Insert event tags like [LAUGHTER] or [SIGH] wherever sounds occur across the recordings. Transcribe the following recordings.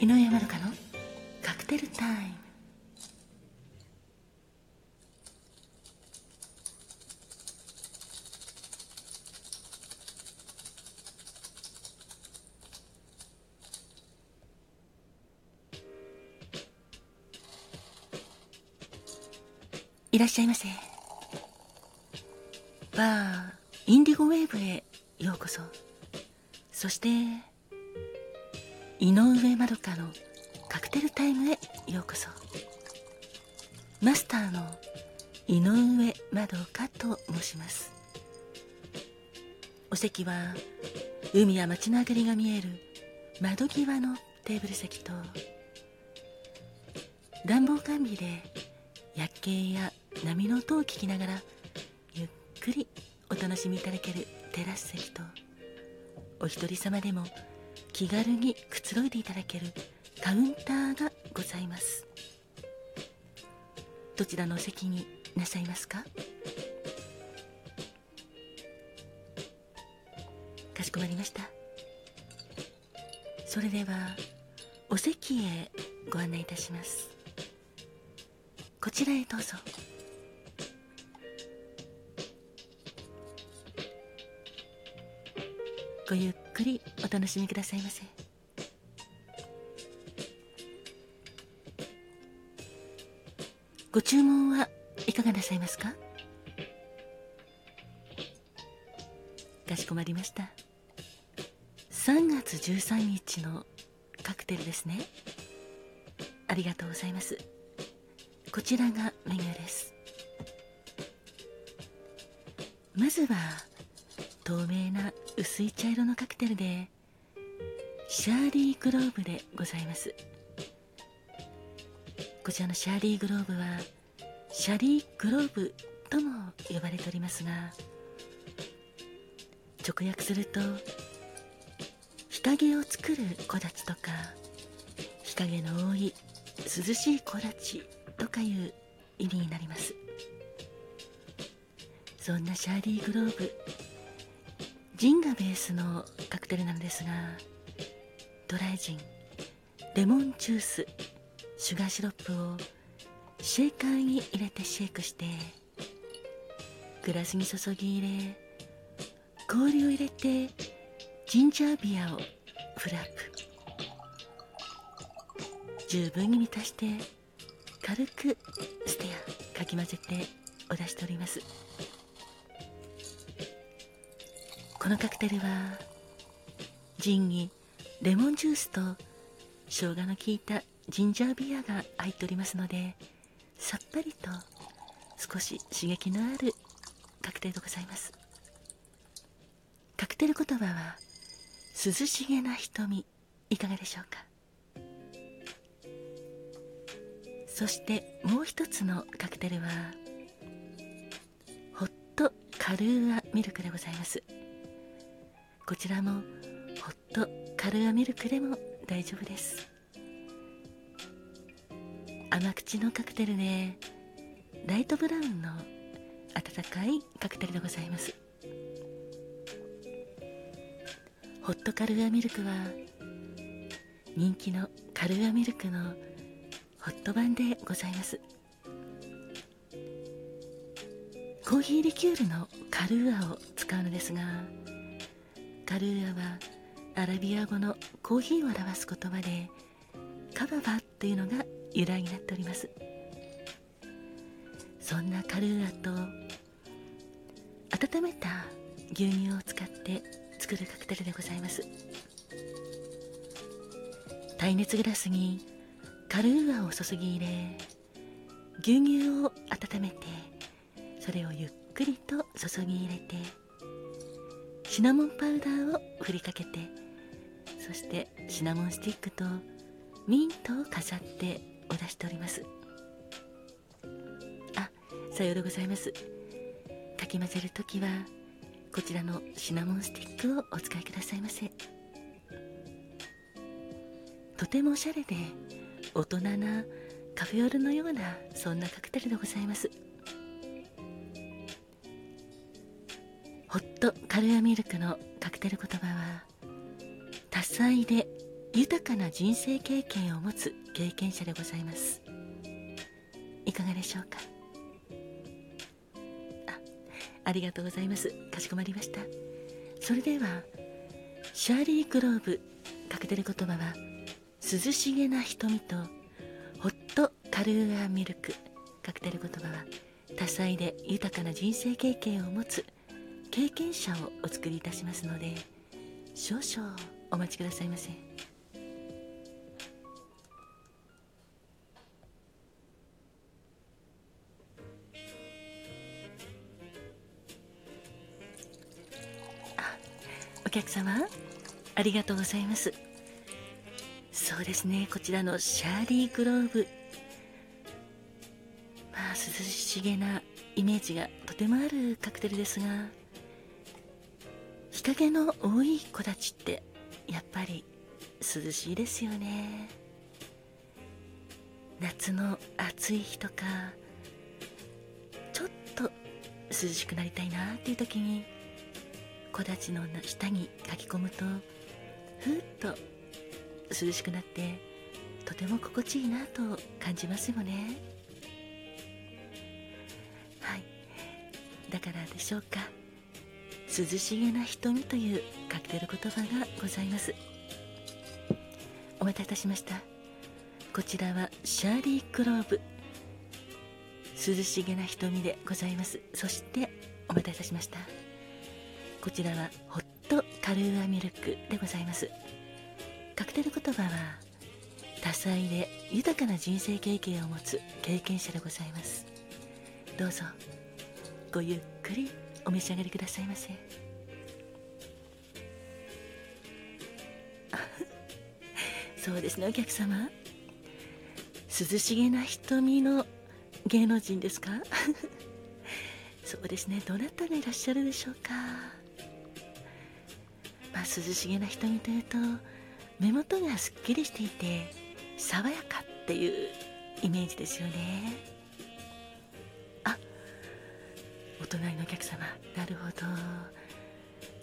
井上まどかのカクテルタイム。いらっしゃいませ。バーインディゴウェーブへようこそ。そして井上まどかのカクテルタイムへようこそ。マスターの井上まどかと申します。お席は海や街の明かりが見える窓際のテーブル席と暖房完備で夜景や波の音を聞きながらゆっくりお楽しみいただけるテラス席とお一人様でも気軽にくつろいでいただけるカウンターがございます。どちらのお席になさいますか？かしこまりました。それではお席へご案内いたします。こちらへどうぞ。ごゆっくりお楽しみくださいませ。ご注文はいかがなさいますか？かしこまりました。3月13日のカクテルですね。ありがとうございます。こちらがメニューです。まずは透明な薄い茶色のカクテルでシャーリーグローブでございます。こちらのシャーリーグローブはシャリーグローブとも呼ばれておりますが直訳すると日陰を作る木立とか日陰の多い涼しい木立とかいう意味になります。そんなシャーリーグローブジンがベースのカクテルなんですがドライジンレモンジュースシュガーシロップをシェーカーに入れてシェイクしてグラスに注ぎ入れ氷を入れてジンジャービアをフラップ。十分に満たして軽くステアかき混ぜてお出しております。のカクテルはジンにレモンジュースと生姜の効いたジンジャービアが入っておりますのでさっぱりと少し刺激のあるカクテルでございます。カクテル言葉は涼しげな瞳いかがでしょうか？そしてもう一つのカクテルはホットカルーアミルクでございます。こちらもホットカルアミルクでも大丈夫です。甘口のカクテルでライトブラウンの温かいカクテルでございます。ホットカルアミルクは人気のカルアミルクのホット版でございます。コーヒーリキュールのカルーアを使うのですがカルーアはアラビア語のコーヒーを表す言葉でカババというのが由来になっております。そんなカルーアと温めた牛乳を使って作るカクテルでございます。耐熱グラスにカルーアを注ぎ入れ牛乳を温めてそれをゆっくりと注ぎ入れてシナモンパウダーを振りかけてそしてシナモンスティックとミントを飾ってお出しております。あさようでございます。かき混ぜる時はこちらのシナモンスティックをお使いくださいませ。とてもおしゃれで大人なカフェオレのようなそんなカクテルでございます。ホットカルアミルクのカクテル言葉は多彩で豊かな人生経験を持つ経験者でございます。いかがでしょうか？あありがとうございます。かしこまりました。それではシャーリー・グローブかけてる言葉は涼しげな瞳とホットカルーアミルクかけてる言葉は多彩で豊かな人生経験を持つ経験者をお作りいたしますので少々お待ちくださいませ。お客様ありがとうございます。そうですねこちらのシャーリーグローブ。まあ涼しげなイメージがとてもあるカクテルですが。日陰の多い子たちってやっぱり涼しいですよね。夏の暑い日とかちょっと涼しくなりたいなっていう時に木立の下に書き込むとふっと涼しくなってとても心地いいなと感じますよね。はい。だからでしょうか。涼しげな瞳というカクテル言葉がございます。お待たせいたしました。こちらはシャーリー・クローブ。涼しげな瞳でございます。そしてお待たせいたしました。こちらはホットカルーアミルクでございます。カクテル言葉は多彩で豊かな人生経験を持つ経験者でございます。どうぞごゆっくり。お召し上がりくださいませ。[LAUGHS] そうですねお客様。涼しげな瞳の芸能人ですか？[LAUGHS] そうですねどなたがいらっしゃるでしょうか？まあ、涼しげな瞳というと目元がすっきりしていて爽やかっていうイメージですよね。お隣のお客様。なるほど。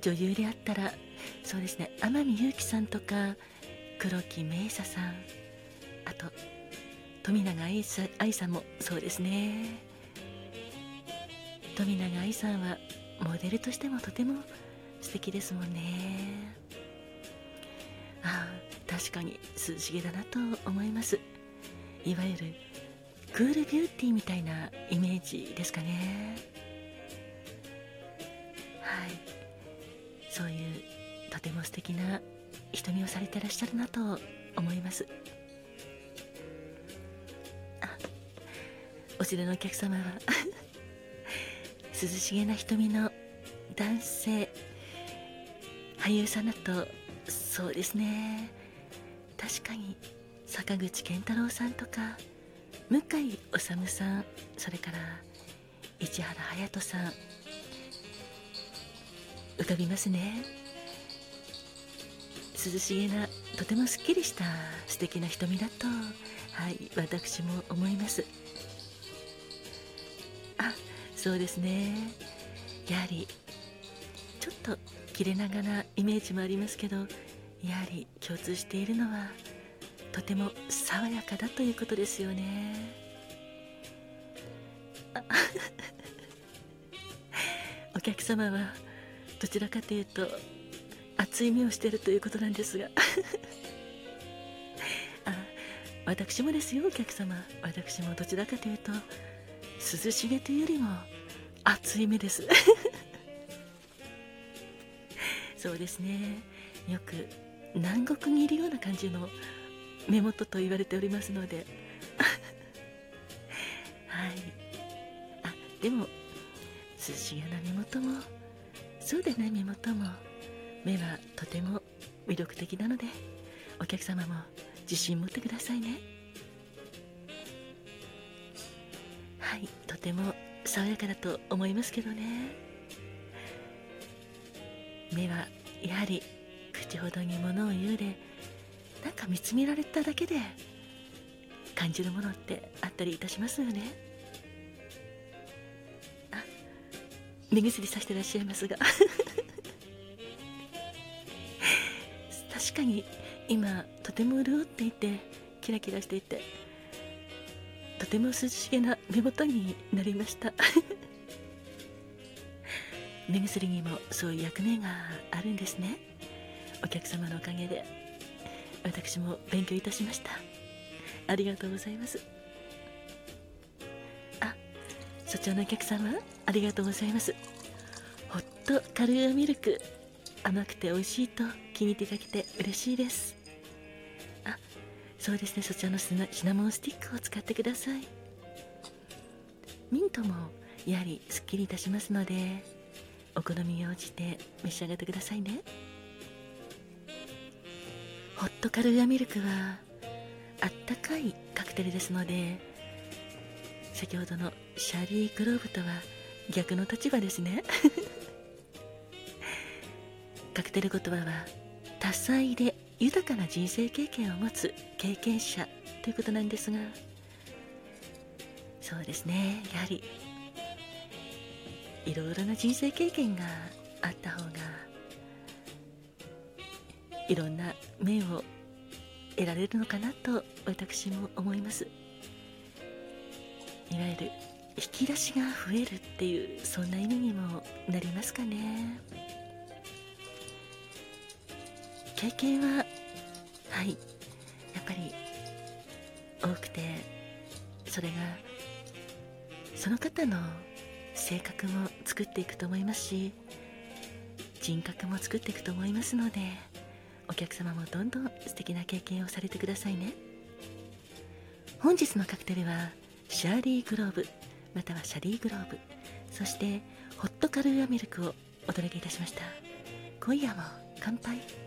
女優であったらそうですね。天海祐希さんとか黒木メイサさん。あと富永愛さ愛さんもそうですね。富永愛さんはモデルとしてもとても素敵ですもんね。ああ確かに涼しげだなと思います。いわゆるクールビューティーみたいなイメージですかね。そういうとても素敵な瞳をされてらっしゃるなと思います。お連れのお客様は [LAUGHS] 涼しげな瞳の男性俳優さんだとそうですね。確かに坂口健太郎さんとか向井理さんそれから市原隼人さん浮かびますね。涼しげなとてもすっきりした素敵な瞳だとはい私も思います。あそうですね。やはりちょっと切れ長なイメージもありますけどやはり共通しているのはとても爽やかだということですよね。あ [LAUGHS] お客様はどちらかというと熱い目をしているということなんですが。[LAUGHS] あ私もですよお客様。私もどちらかというと涼しげというよりも熱い目です。[LAUGHS] そうですね。よく南国にいるような感じの目元と言われておりますので。[LAUGHS] はい。あでも涼しげな目元もそうでない目元も目はとても魅力的なのでお客様も自信持ってくださいね。はいとても爽やかだと思いますけどね。目はやはり口ほどにものを言うでなんか見つめられただけで感じるものってあったりいたしますよね。目薬さしてらっしゃいますが。[LAUGHS] 確かに今とても潤っていてキラキラしていてとても涼しげな目元になりました。[LAUGHS] 目薬にもそういう役目があるんですね。お客様のおかげで私も勉強いたしました。ありがとうございます。あそちらのお客様？ありがとうございます。ホットカルーアミルク。甘くて美味しいと気に入っていただけて嬉しいです。あそうですね。そちらのシナモンスティックを使ってください。ミントもやはりすっきりいたしますのでお好みに応じて召し上がってくださいね。ホットカルーアミルクはあったかいカクテルですので先ほどのシャリー・グローブとは逆の立場ですね。[LAUGHS] カクテル言葉は多彩で豊かな人生経験を持つ経験者ということなんですがそうですね。やはりいろいろな人生経験があった方がいろんな面を得られるのかなと私も思います。いわゆる引き出しが増えるっていうそんな意味にもなりますかね。経験ははい。やっぱり多くてそれがその方の性格も作っていくと思いますし人格も作っていくと思いますのでお客様もどんどん素敵な経験をされてくださいね。本日のカクテルはシャーリーグローブ。またはシャリーグローブ。そしてホットカルーアミルクをお届けいたしました。今夜も乾杯。